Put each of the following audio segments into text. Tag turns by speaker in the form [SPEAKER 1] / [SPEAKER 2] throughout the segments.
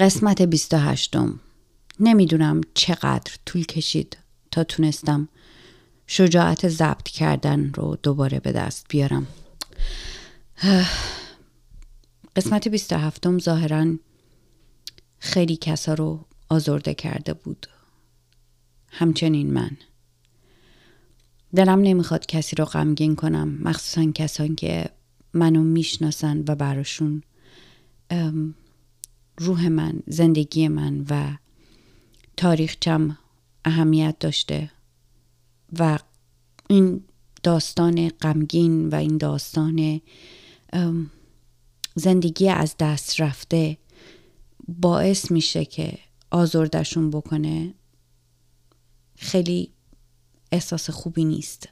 [SPEAKER 1] قسمت 28 نمی‌دونم چقدر طول کشید تا تونستم شجاعت ضبط کردن رو دوباره به دست بیارم. قسمت 27 ظاهرا خیلی کسا رو آزرده کرده بود. همچنین من. دلم نمی‌خواد کسی رو غمگین کنم مخصوصا کسانی که منو می‌شناسن و براشون روح من زندگی من و تاریخچم اهمیت داشته و این داستان غمگین و این داستان زندگی از دست رفته باعث میشه که آزردشون بکنه خیلی احساس خوبی نیست.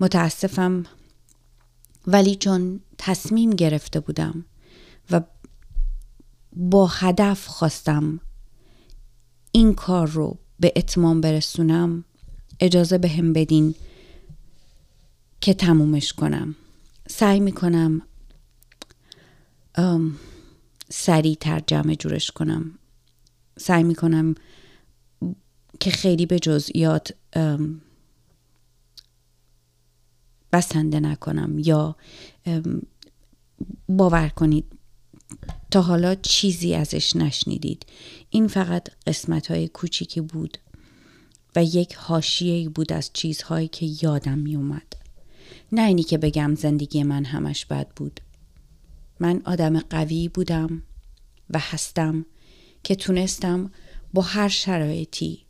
[SPEAKER 1] متاسفم ولی چون تصمیم گرفته بودم و با هدف خواستم این کار رو به اتمام برسونم اجازه به هم بدین که تمومش کنم. سعی می‌کنم سریعتر جمع جورش کنم. سعی می‌کنم که خیلی به جزئیات بسنده نکنم یا باور کنید تا حالا چیزی ازش نشنیدید. این فقط قسمت های کوچیکی بود و یک حاشیه بود از چیزهایی که یادم می اومد نه اینی که بگم زندگی من همش بد بود. من آدم قوی بودم و هستم که تونستم با هر شرایطی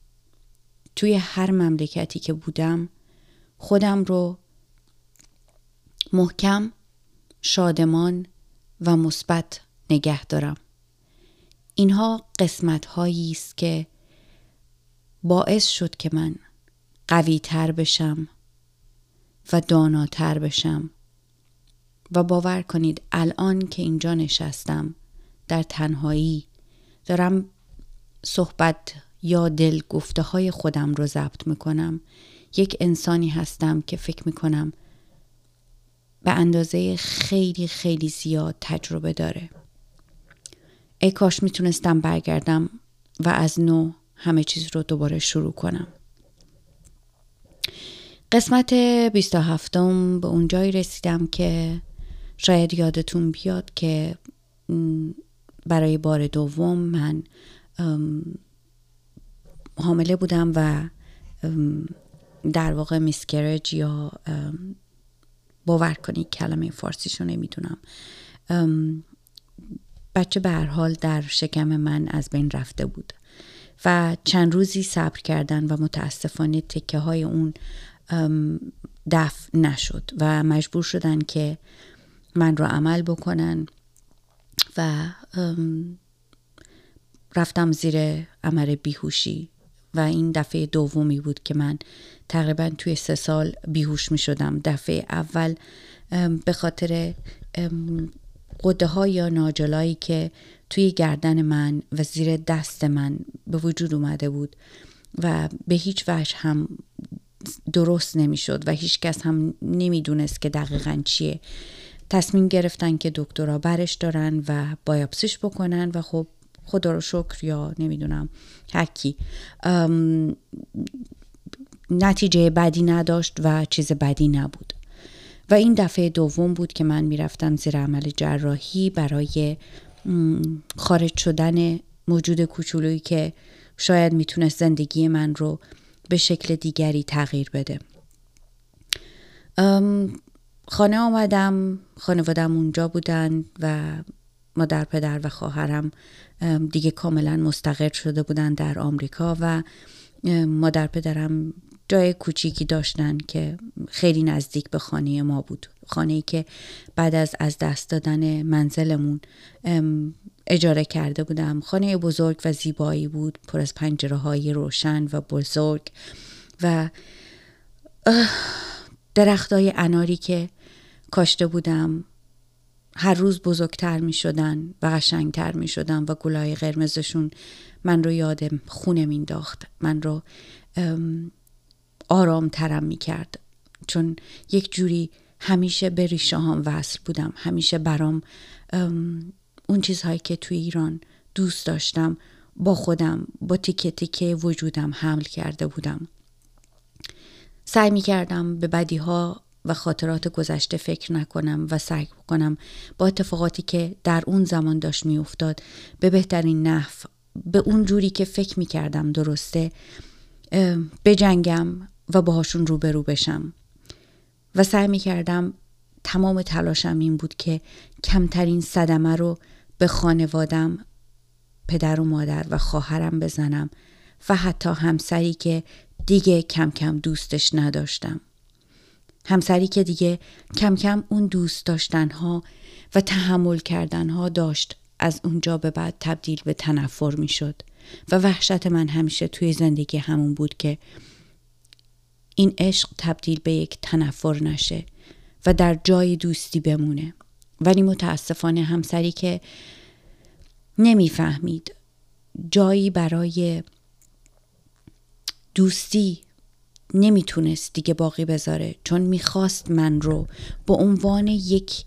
[SPEAKER 1] توی هر مملکتی که بودم خودم رو محکم شادمان و مثبت نگه دارم. اینها قسمت هایی است که باعث شد که من قوی تر بشم و داناتر بشم. و باور کنید الان که اینجا نشستم در تنهایی دارم صحبت یا دل گفته های خودم رو ضبط می‌کنم. یک انسانی هستم که فکر می‌کنم به اندازه خیلی خیلی زیاد تجربه داره. ای کاش می‌تونستم برگردم و از نو همه چیز رو دوباره شروع کنم. قسمت 27 به اونجایی رسیدم که شاید یادتون بیاد که برای بار دوم من حامله بودم و در واقع میسکرج یا باور کنید کلمه فارسیشو نمی‌دونم. بچه به حال در شکم من از بین رفته بود و چند روزی صبر کردن و متاسفانه تکه های اون دف نشد و مجبور شدن که من رو عمل بکنن و رفتم زیر عمر بیهوشی و این دفعه دومی بود که من تقریبا توی سه سال بیهوش می شدم دفعه اول به خاطر قده ها یا ناجلایی که توی گردن من و زیر دست من به وجود اومده بود و به هیچ وجه هم درست نمی‌شد و هیچ کس هم نمی‌دونست که دقیقا چیه. تصمیم گرفتن که دکترها برش دارن و بایاپسیش بکنن و خب خدا رو شکر یا نمی‌دونم حکی نتیجه بدی نداشت و چیز بدی نبود. و این دفعه دوم بود که من می‌رفتم زیر عمل جراحی برای خارج شدن موجود کوچولویی که شاید می‌تونست زندگی من رو به شکل دیگری تغییر بده. خانه آمدم خانوادم اونجا بودن و مادر پدر و خواهرم دیگه کاملا مستقر شده بودن در آمریکا و مادر پدرم جای کوچیکی داشتن که خیلی نزدیک به خانه ما بود. خانه ای که بعد از از دست دادن منزلمون اجاره کرده بودم. خانه بزرگ و زیبایی بود پر از پنجره های روشن و بزرگ و درخت های اناری که کاشته بودم. هر روز بزرگتر می شدن و قشنگتر می شدن و گلای قرمزشون من رو یاد خونه مینداخت من رو آرام ترم می کرد چون یک جوری همیشه به ریشه هم وصل بودم. همیشه برام اون چیزهایی که توی ایران دوست داشتم با خودم با تیکه تیکه وجودم حمل کرده بودم. سعی می کردم به بدی ها و خاطرات گذشته فکر نکنم و سعی کنم با اتفاقاتی که در اون زمان داشت می افتاد به بهترین نحو به اون جوری که فکر می کردم درسته بجنگم و باهاشون روبرو بشم. و سعی می کردم تمام تلاشم این بود که کمترین صدمه رو به خانوادم پدر و مادر و خواهرم بزنم و حتی همسری که دیگه کم کم دوستش نداشتم. همسری که دیگه کم کم اون دوست داشتنها و تحمل کردنها داشت از اونجا به بعد تبدیل به تنفر می شد و وحشت من همیشه توی زندگی همون بود که این عشق تبدیل به یک تنفر نشه و در جای دوستی بمونه. ولی متاسفانه همسری که نمی‌فهمید جایی برای دوستی نمی‌تونست دیگه باقی بذاره چون می‌خواست من رو به عنوان یک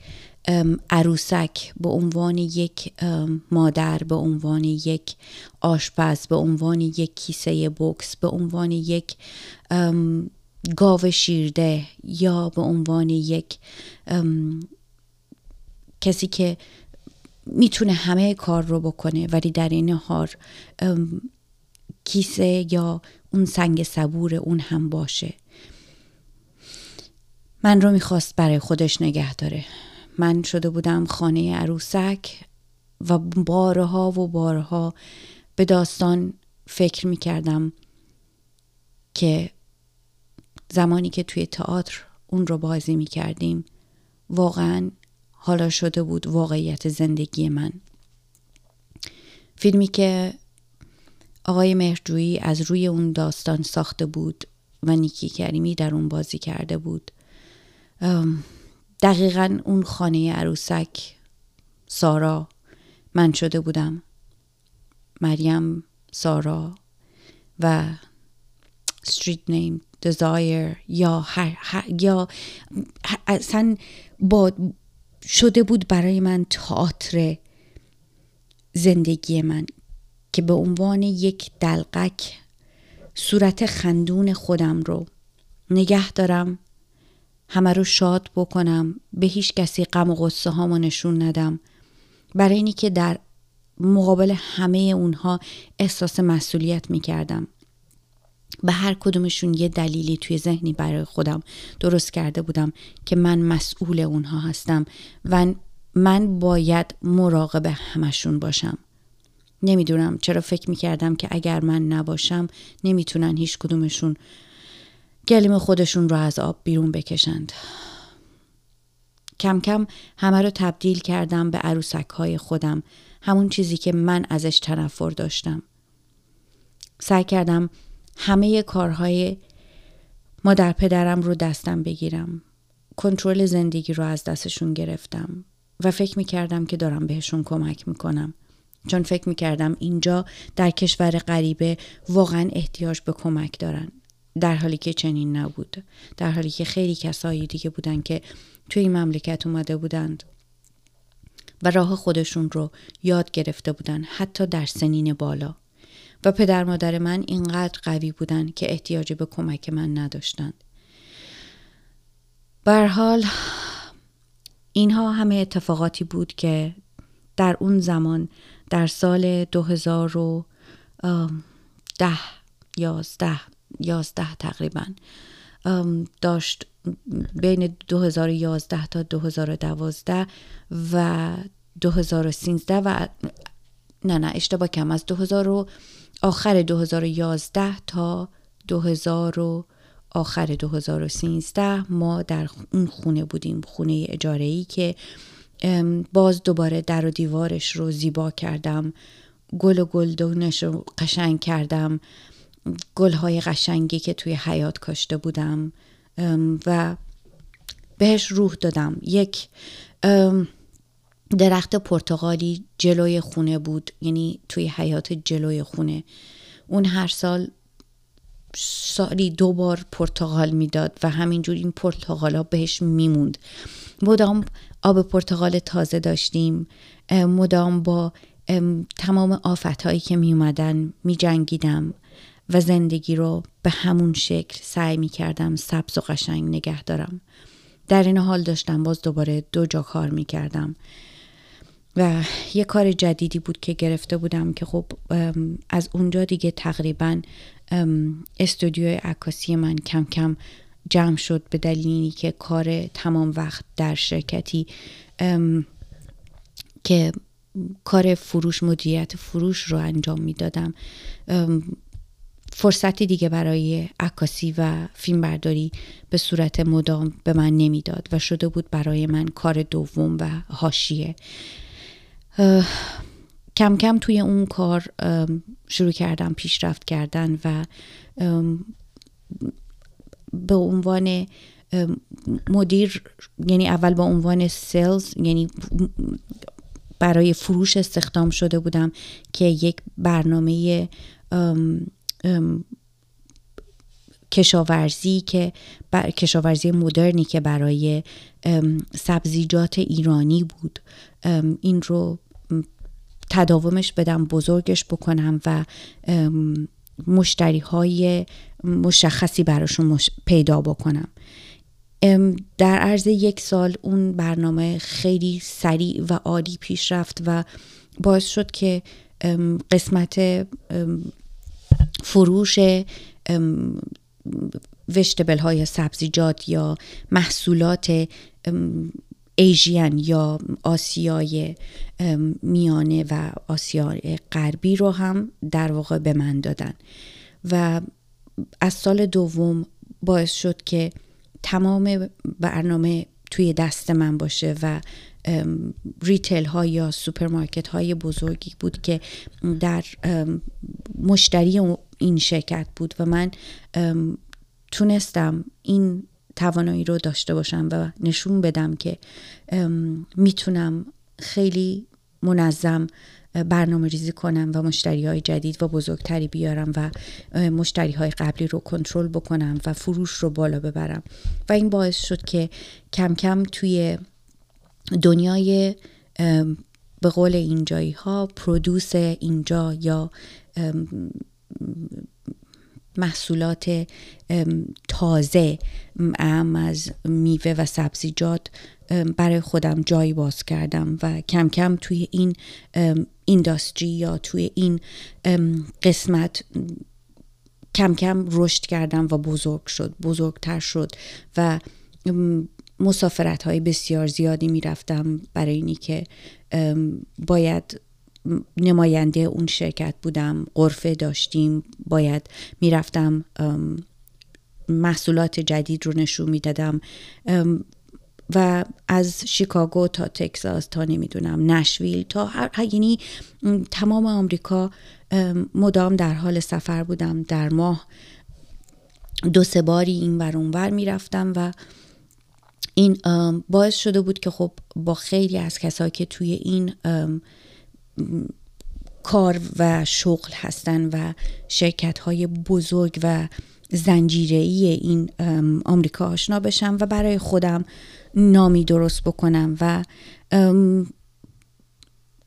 [SPEAKER 1] عروسک به عنوان یک مادر به عنوان یک آشپز به عنوان یک کیسه بوکس به عنوان یک گاو شیرده یا به عنوان یک کسی که می‌تونه همه کار رو بکنه ولی در این حال کیسه یا اون سنگ صبور اون هم باشه. من رو می‌خواست برای خودش نگه داره. من شده بودم خانه عروسک و بارها و بارها به داستان فکر می‌کردم که زمانی که توی تئاتر اون رو بازی می‌کردیم واقعا حالا شده بود واقعیت زندگی من. فیلمی که آقای مهرجویی از روی اون داستان ساخته بود و نیکی کریمی در اون بازی کرده بود دقیقا اون خانه عروسک سارا من شده بودم. مریم سارا و street name desire یا هر, یا اصلا با شده بود برای من تئاتر زندگی من که به عنوان یک دلقک صورت خندون خودم رو نگه دارم همه رو شاد بکنم به هیچ کسی غم و غصه هامو نشون ندم. برای اینی که در مقابل همه اونها احساس مسئولیت می کردم به هر کدومشون یه دلیلی توی ذهنی برای خودم درست کرده بودم که من مسئول اونها هستم و من باید مراقب همشون باشم. نمی‌دونم چرا فکر می‌کردم که اگر من نباشم نمی‌تونن هیچ کدومشون گلیم خودشون رو از آب بیرون بکشند. کم کم همه رو تبدیل کردم به عروسک های خودم همون چیزی که من ازش تنفر داشتم. سعی کردم همه کارهای مادر پدرم رو دستم بگیرم. کنترل زندگی رو از دستشون گرفتم و فکر می‌کردم که دارم بهشون کمک می‌کنم. چون فکر می‌کردم اینجا در کشور غریبه واقعا احتیاج به کمک دارن. در حالی که چنین نبود. در حالی که خیلی کسایی دیگه بودن که توی این مملکت اومده بودند و راه خودشون رو یاد گرفته بودن حتی در سنین بالا. و پدر مادر من اینقدر قوی بودن که احتیاجی به کمک من نداشتند. حال اینها همه اتفاقاتی بود که در اون زمان در سال 2010 یازده یازده تقریبا داشت بین 2011 تا 2012 و 2013 و نه نه اشتباه کم از 2000 آخر 2011 تا 2000 و آخر 2013 ما در اون خونه بودیم خونه اجاره ای که باز دوباره در و دیوارش رو زیبا کردم. گل و گلدونش رو قشنگ کردم. گلهای قشنگی که توی حیات کاشته بودم. و بهش روح دادم. یک درخت پرتغالی جلوی خونه بود یعنی توی حیات جلوی خونه. اون هر سال سالی دو بار پرتغال می‌داد و همینجور این پرتغالا بهش میموند. مدام آب پرتغال تازه داشتیم مدام با تمام آفت هایی که می اومدن می جنگیدم و زندگی رو به همون شکل سعی می کردم سبز و قشنگ نگه دارم. در این حال داشتم باز دوباره دو جا کار می کردم و یه کار جدیدی بود که گرفته بودم که خب از اونجا دیگه تقریبا استودیوی عکاسی من کم کم جمع شد به دلیلی که کار تمام وقت در شرکتی که کار فروش مدیریت فروش رو انجام می‌دادم. فرصتی دیگه برای عکاسی و فیلمبرداری به صورت مدام به من نمی‌داد و شده بود برای من کار دوم و هاشیه کم کم توی اون کار شروع کردم پیشرفت کردن و به عنوان مدیر یعنی اول به عنوان سیلز یعنی برای فروش استخدام شده بودم که یک برنامه کشاورزی که کشاورزی مدرنی که برای سبزیجات ایرانی بود. این رو تداومش بدم بزرگش بکنم و مشتری های مشخصی براشون پیدا بکنم. در عرض یک سال اون برنامه خیلی سریع و عالی پیش رفت و باعث شد که قسمت فروش vegetable های سبزیجات یا محصولات Asian یا آسیای میانه و آسیای غربی رو هم در واقع به من دادن. و از سال دوم باعث شد که تمام برنامه توی دست من باشه و retail ها یا سوپرمارکت های بزرگی بود که در مشتری این شرکت بود و من تونستم این توانایی رو داشته باشم و نشون بدم که می‌تونم خیلی منظم برنامه ریزی کنم و مشتری های جدید و بزرگتری بیارم و مشتری های قبلی رو کنترل بکنم و فروش رو بالا ببرم. و این باعث شد که کم کم توی دنیای به قول اینجایی ها پرودوس اینجا یا محصولات تازه ام از میوه و سبزیجات برای خودم جایی باز کردم و کم کم توی این اینداستری یا توی این قسمت کم کم رشد کردم و بزرگ شد بزرگتر شد و مسافرت های بسیار زیادی می‌رفتم برای اینی که باید نماینده اون شرکت بودم قرفه داشتیم باید می‌رفتم محصولات جدید رو نشون می‌دادم. و از شیکاگو تا تکساس تا نمی‌دونم نشویل تا هر یعنی تمام آمریکا مدام در حال سفر بودم. در ماه دو سه باری این ور اونور می‌رفتم و این باعث شده بود که خب با خیلی از کسایی که توی این کار و شغل هستن و شرکت های بزرگ و زنجیره این آمریکا آشنا بشم و برای خودم نامی درست بکنم و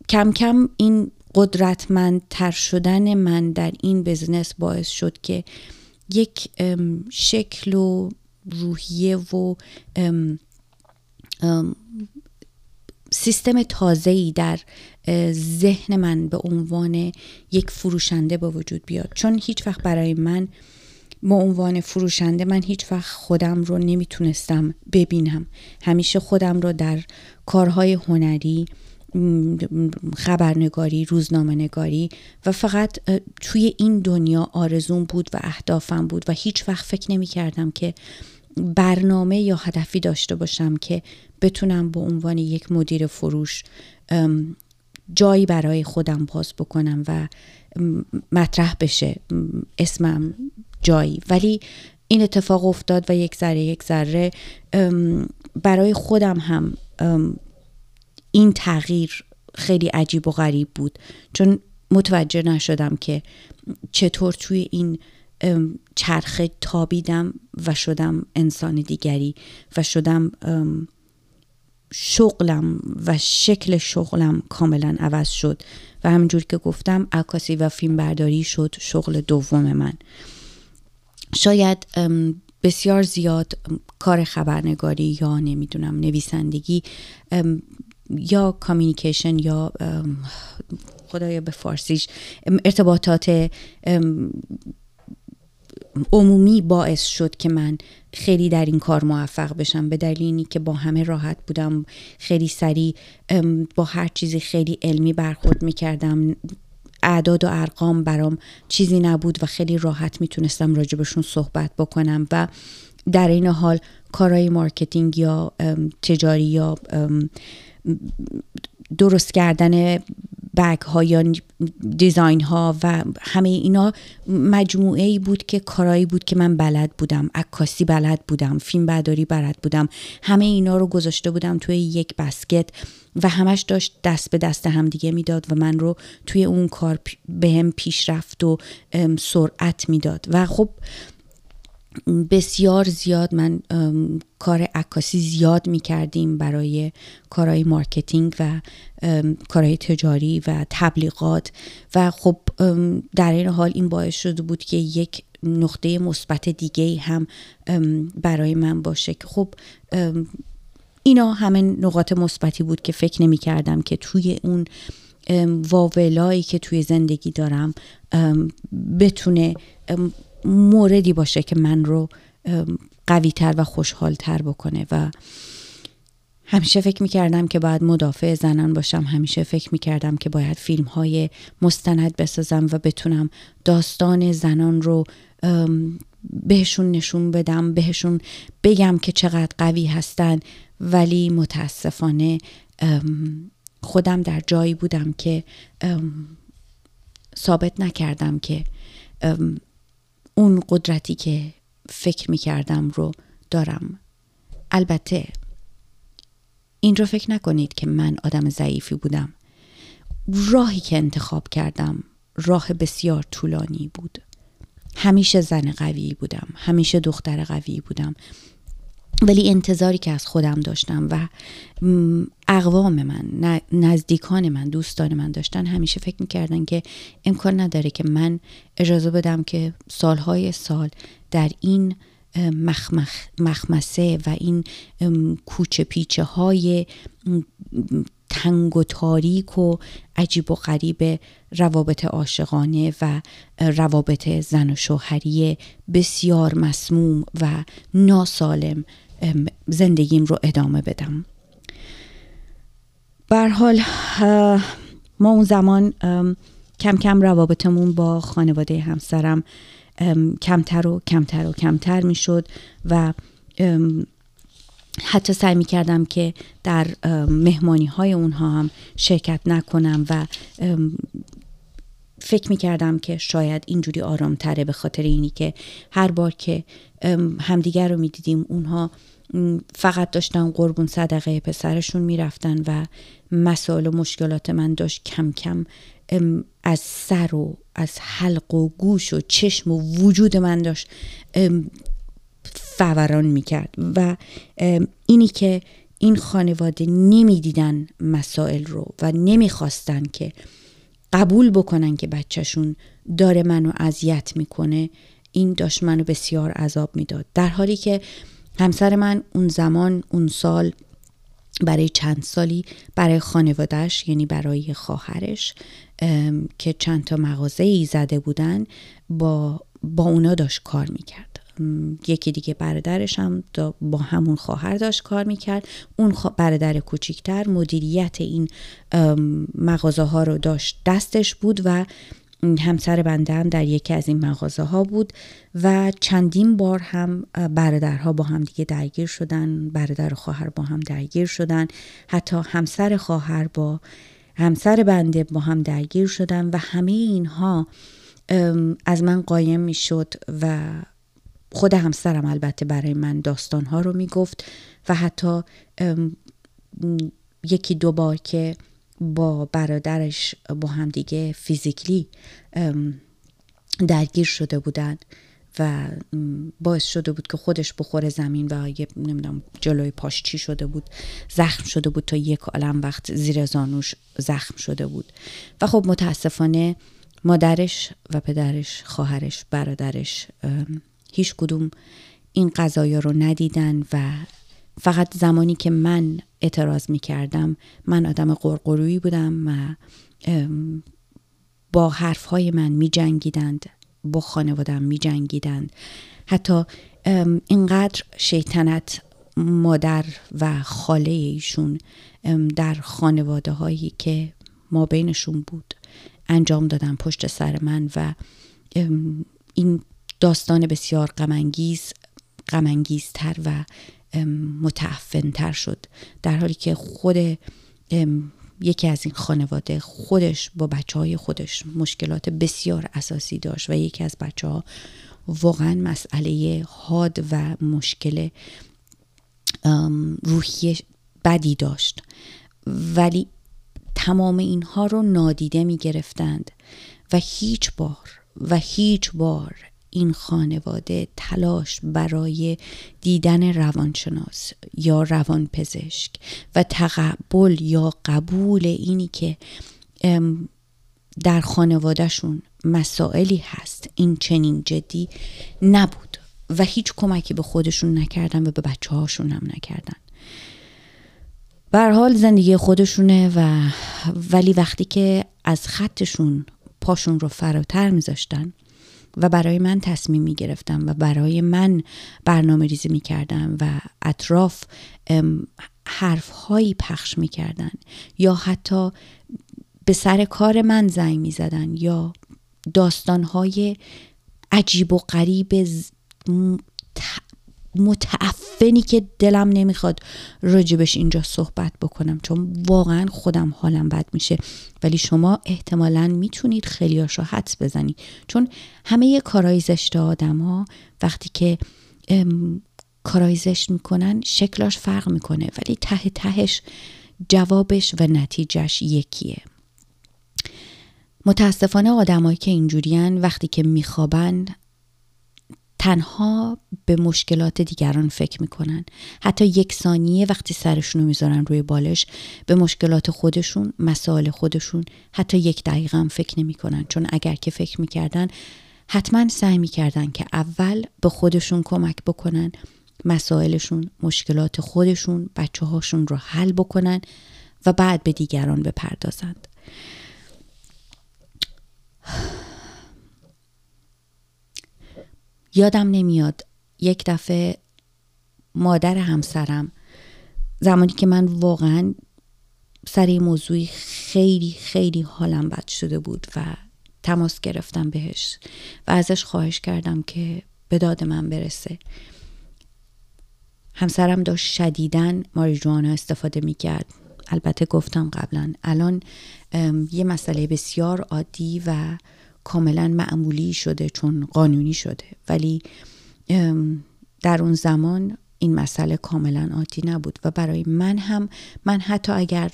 [SPEAKER 1] کم کم این قدرتمندتر شدن من در این بزنس باعث شد که یک شکل و روحیه و سیستم تازه‌ای در ذهن من به عنوان یک فروشنده به وجود بیاد. چون هیچ وقت برای من به عنوان فروشنده من هیچ وقت خودم رو نمی‌تونستم ببینم. همیشه خودم رو در کارهای هنری خبرنگاری روزنامه نگاری و فقط توی این دنیا آرزون بود و اهدافم بود و هیچ وقت فکر نمی کردم که برنامه یا هدفی داشته باشم که بتونم به عنوان یک مدیر فروش جایی برای خودم باز بکنم و مطرح بشه. اسمم جایی. ولی این اتفاق افتاد و یک ذره یک ذره برای خودم هم این تغییر خیلی عجیب و غریب بود. چون متوجه نشدم که چطور توی این چرخه تابیدم و شدم انسان دیگری و شدم شغلم و شکل شغلم کاملا عوض شد و همینجور که گفتم عکاسی و فیلم برداری شد شغل دوم من. شاید بسیار زیاد کار خبرنگاری یا نمی‌دونم نویسندگی یا کامیونیکیشن یا خدایا به فارسیش ارتباطات عمومی باعث شد که من خیلی در این کار موفق بشم. به دلیلی که با همه راحت بودم. خیلی سریع با هر چیزی خیلی علمی برخورد می‌کردم. اعداد و ارقام برام چیزی نبود و خیلی راحت می‌تونستم راجبشون صحبت بکنم و در این حال کارهای marketing یا تجاری یا درست کردن bag ها یا design ها و همه اینا مجموعه ای بود که کارایی بود که من بلد بودم. عکاسی بلد بودم فیلم برداری بلد بودم. همه اینا رو گذاشته بودم توی یک basket و همش داشت دست به دست همدیگه می‌داد و من رو توی اون کار به هم پیشرفت و سرعت می‌داد. و خب بسیار زیاد من کار عکاسی زیاد می کردیم برای کارهای marketing و کارهای تجاری و تبلیغات و خب در این حال این باعث شده بود که یک نقطه مثبت دیگه هم برای من باشه که خب اینا همه نقاط مثبتی بود که فکر نمی کردم که توی اون واولایی که توی زندگی دارم بتونه موردی باشه که من رو قویتر و خوشحالتر بکنه و همیشه فکر می‌کردم که باید مدافع زنان باشم. همیشه فکر می‌کردم که باید فیلم های مستند بسازم و بتونم داستان زنان رو بهشون نشون بدم بهشون بگم که چقدر قوی هستن. ولی متاسفانه خودم در جایی بودم که ثابت نکردم که اون قدرتی که فکر می کردم رو دارم. البته این رو فکر نکنید که من آدم ضعیفی بودم. راهی که انتخاب کردم راه بسیار طولانی بود. همیشه زن قوی بودم همیشه دختر قوی بودم. ولی انتظاری که از خودم داشتم و اقوام من نزدیکان من دوستان من داشتن همیشه فکر می‌کردن که امکان نداره که من اجازه بدم که سالهای سال در این مخمخ مخمسه و این کوچه پیچه های تنگ و تاریک و عجیب و غریب روابط عاشقانه و روابط زن و شوهری بسیار مسموم و ناسالم زندگیم رو ادامه بدم. حال ما اون زمان کم کم روابطمون با خانواده همسرم کمتر و کمتر و کمتر می شد و حتی سعی می کردم که در مهمانی های اونها هم شرکت نکنم و فکر می کردم که شاید اینجوری آرام تره به خاطر اینی که هر بار که همدیگر رو می دیدیم اونها فقط داشتن قربون صدقه پسرشون می‌رفتن و مسائل و مشکلات من داشت کم کم از سر و از حلق و گوش و چشم و وجود من داشت فوران می‌کرد و اینی که این خانواده نمی‌دیدن مسائل رو و نمی‌خواستن که قبول بکنن که بچهشون داره منو اذیت می‌کنه این داشت منو بسیار عذاب می‌داد. در حالی که همسر من اون زمان اون سال برای چند سالی برای خانوادهش یعنی برای خواهرش که چند تا مغازه ای زده بودن با, با اونا داشت کار می‌کرد. یکی دیگه برادرش هم با همون خواهر داشت کار می‌کرد. اون برادر کوچیکتر مدیریت این مغازه ها رو داشت. دستش بود و همسر بنده هم در یکی از این مغازه ها بود و چندین بار هم برادرها با هم دیگه درگیر شدن برادر و خواهر با هم درگیر شدن. حتی همسر خواهر با همسر بنده با هم درگیر شدن و همه اینها از من قایم می شد و خود همسرم البته برای من داستانها رو می گفت و حتی یکی دو بار که با برادرش با همدیگه فیزیکلی درگیر شده بودن و باعث شده بود که خودش بخوره زمین و یه نمی‌دونم جلوی پاش چی شده بود زخم شده بود تا یک عالم وقت زیر زانوش زخم شده بود. و خب متاسفانه مادرش و پدرش خواهرش برادرش هیچ کدوم این قضایا رو ندیدن و فقط زمانی که من اعتراض می کردم من آدم قرقرویی بودم و با حرفهای من می جنگیدند با خانوادم می جنگیدند حتی اینقدر شیطنت مادر و خاله ایشون در خانواده هایی که ما بینشون بود انجام دادن پشت سر من و این داستان بسیار غمانگیز غمانگیزتر و متعفنتر شد. در حالی که خود یکی از این خانواده خودش با بچه های خودش مشکلات بسیار اساسی داشت و یکی از بچه ها واقعا مسئله حاد و مشکل روحی بدی داشت. ولی تمام اینها رو نادیده می گرفتند و هیچ بار و هیچ بار این خانواده تلاش برای دیدن روانشناس یا روانپزشک و تقبل یا قبول اینی که در خانوادهشون مسائلی هست. این چنین جدی نبود و هیچ کمکی به خودشون نکردن و به بچه هاشون هم نکردن. حال زندگی خودشونه و ولی وقتی که از خطشون پاشون رو فراتر میذاشتن و برای من تصمیم می گرفتم و برای من برنامه ریزی می کردم و اطراف حرف هایی پخش می کردن یا حتی به سر کار من زنگ می زدن یا داستان های عجیب و غریب متعفنی که دلم نمی‌خواد راجبش اینجا صحبت بکنم چون واقعا خودم حالم بد میشه. ولی شما احتمالا می‌تونید خیلیاش رو حدس بزنید چون همه کارهای زشت آدم ها وقتی که کارهای زشت می‌کنن شکلاش فرق می‌کنه ولی ته تهش جوابش و نتیجهش یکیه. متاسفانه آدمایی که اینجوریان وقتی که میخوابن تنها به مشکلات دیگران فکر می‌کنن. حتی یک ثانیه وقتی سرشون رو می‌ذارن روی بالش به مشکلات خودشون مسائل خودشون حتی یک دقیقه هم فکر نمی‌کنن. چون اگر که فکر می‌کردن حتما سعی می‌کردن که اول به خودشون کمک بکنن مسائلشون مشکلات خودشون بچه هاشون رو حل بکنن و بعد به دیگران بپردازند. یادم نمیاد یک دفعه مادر همسرم زمانی که من واقعا سر این موضوعی خیلی خیلی حالم بد شده بود و تماس گرفتم بهش و ازش خواهش کردم که به داد من برسه. همسرم داشت شدیدن ماریجوانا استفاده می‌کرد. البته گفتم قبلا الان یه مسئله بسیار عادی و کاملا معمولی شده چون قانونی شده. ولی در اون زمان این مسئله کاملا عادی نبود و برای من هم من حتی اگر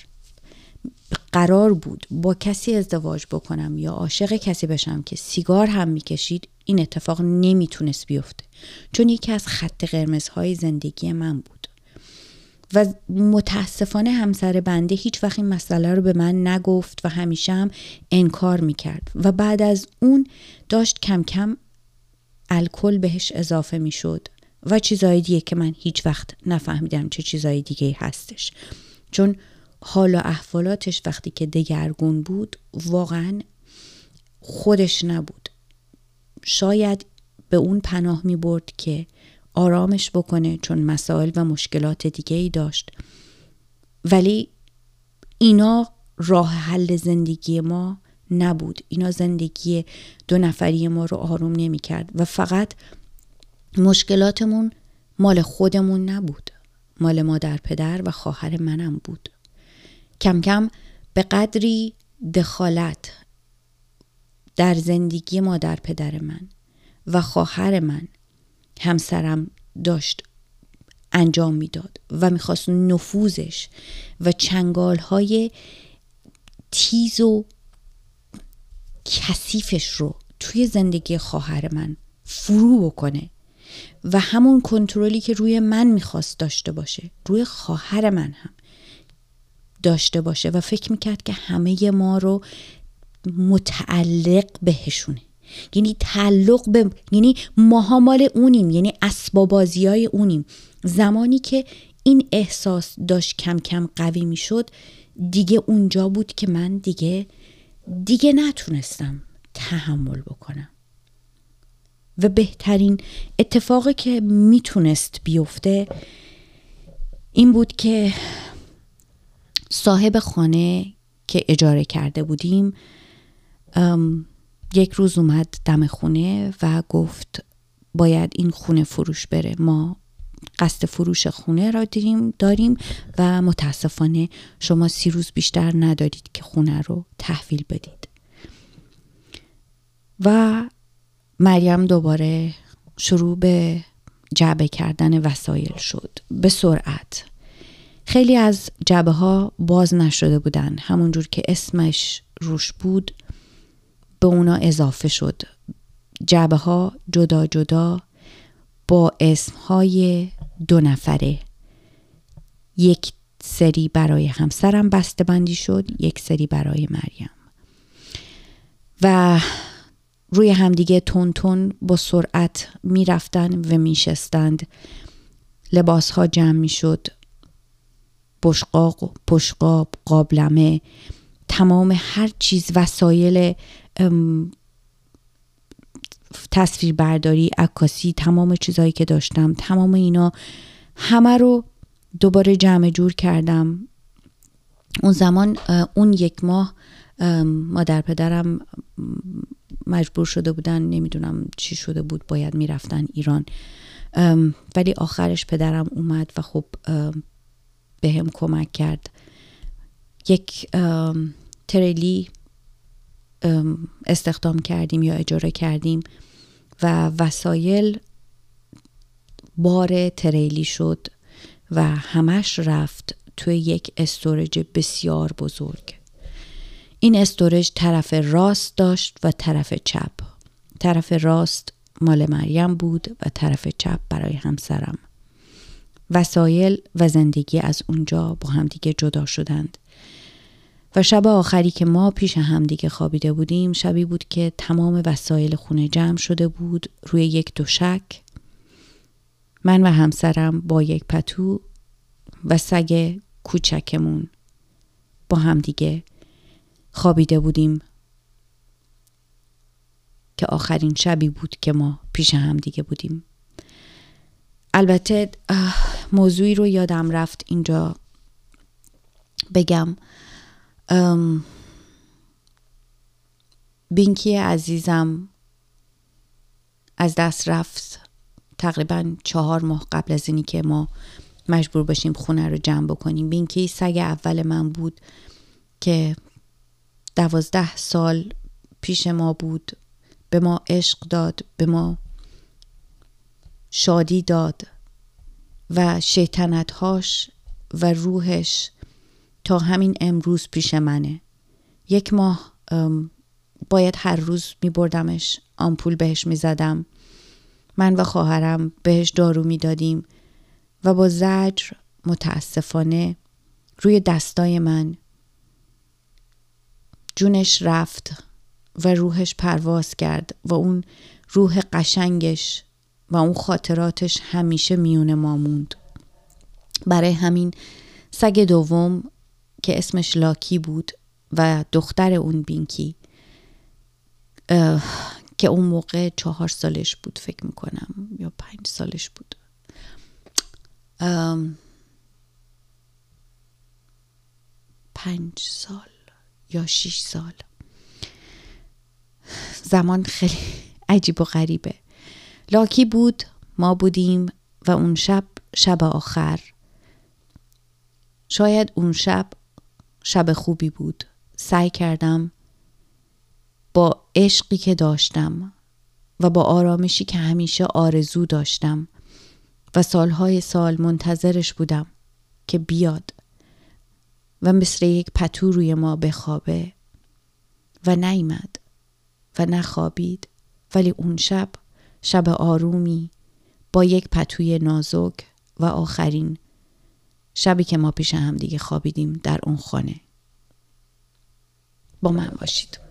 [SPEAKER 1] قرار بود با کسی ازدواج بکنم یا عاشق کسی بشم که سیگار هم می‌کشید این اتفاق نمی‌تونست بیفته. چون یکی از خط قرمزهای زندگی من بود. و متاسفانه همسر بنده هیچ وقت این مسئله رو به من نگفت و همیشه هم انکار می‌کرد. و بعد از اون داشت کم کم الکل بهش اضافه می‌شد و چیزهای دیگه که من هیچ وقت نفهمیدم چه چیزهای دیگه هستش. چون حال و احوالاتش وقتی که دگرگون بود واقعا خودش نبود. شاید به اون پناه می برد که آرامش بکنه چون مسائل و مشکلات دیگه ای داشت. ولی اینا راه حل زندگی ما نبود. اینا زندگی دو نفری ما رو آروم نمی کرد و فقط مشکلاتمون مال خودمون نبود. مال مادر پدر و خواهر منم بود. کم کم به قدری دخالت در زندگی مادر پدر من و خواهر من همسرم داشت انجام می‌داد و می‌خواست نفوذش و چنگال های تیز و کثیفش رو توی زندگی خواهر من فرو بکنه و همون کنترلی که روی من می‌خواست داشته باشه روی خواهر من هم داشته باشه و فکر می‌کرد که همه ما رو متعلق بهشونه. یعنی تعلق به یعنی ماها مال اونیم یعنی اسبابازی های اونیم. زمانی که این احساس داشت کم کم قوی می‌شد دیگه اونجا بود که من دیگه دیگه نتونستم تحمل بکنم. و بهترین اتفاقی که می‌تونست بیفته این بود که صاحب خانه که اجاره کرده بودیم یک روز اومد دم خونه و گفت باید این خونه فروش بره. ما قصد فروش خونه را داریم داریم و متاسفانه شما سی روز بیشتر ندارید که خونه رو تحویل بدید. و مریم دوباره شروع به جعبه کردن وسایل شد. به سرعت. خیلی از جعبه ها باز نشده بودن. همونجور که اسمش روش بود به اونا اضافه شد. جعبه ها جدا جدا با اسم های دو نفره. یک سری برای همسرم بسته بندی شد یک سری برای مریم. و روی همدیگه تون تون با سرعت می‌رفتن و میشستند. لباس ها جمع می‌شد. بشقاق پشقاب قابلمه. تمام هر چیز وسایل تصویر برداری عکاسی تمام چیزهایی که داشتم تمام اینا همه رو دوباره جمع جور کردم. اون زمان اون یک ماه مادر پدرم مجبور شده بودن نمی‌دونم چی شده بود باید می‌رفتن ایران. ولی آخرش پدرم اومد و خب به هم کمک کرد. یک تریلی استخدام کردیم یا اجاره کردیم و وسایل بار تریلی شد و همش رفت توی یک استورج بسیار بزرگ. این استورج طرف راست داشت و طرف چپ. طرف راست مال مریم بود و طرف چپ برای همسرم. وسایل و زندگی از اونجا با همدیگه جدا شدند. و شب آخری که ما پیش همدیگه خوابیده بودیم شبی بود که تمام وسایل خونه جمع شده بود روی یک دوشک من و همسرم با یک پتو و سگ کوچکمون با همدیگه خوابیده بودیم که آخرین شبی بود که ما پیش همدیگه بودیم. البته موضوعی رو یادم رفت اینجا بگم. بینکی عزیزم از دست رفت. تقریبا چهار ماه قبل از اینی که ما مجبور باشیم خونه رو جمع بکنیم. بینکی سگ اول من بود که دوازده سال پیش ما بود. به ما عشق داد به ما شادی داد و شیطنتهاش و روحش تا همین امروز پیش منه. یک ماه باید هر روز می بردمش آمپول بهش می زدم من و خواهرم بهش دارو می دادیم و با زجر متاسفانه روی دستای من جونش رفت و روحش پرواز کرد و اون روح قشنگش و اون خاطراتش همیشه میون ما موند. برای همین سگ دوم که اسمش لاکی بود و دختر اون بینکی که اون موقع چهار سالش بود فکر می‌کنم یا پنج سالش بود. پنج سال یا شیش سال. زمان خیلی عجیب و غریبه. لاکی بود ما بودیم و اون شب شب آخر. شاید اون شب شب خوبی بود. سعی کردم با عشقی که داشتم و با آرامشی که همیشه آرزو داشتم و سالهای سال منتظرش بودم که بیاد و مثل یک پتو روی ما بخوابه و نیمد و نخوابید. ولی اون شب شب آرومی با یک پتوی نازک و آخرین شبی که ما پیش هم دیگه خوابیدیم در اون خانه. با من باشید.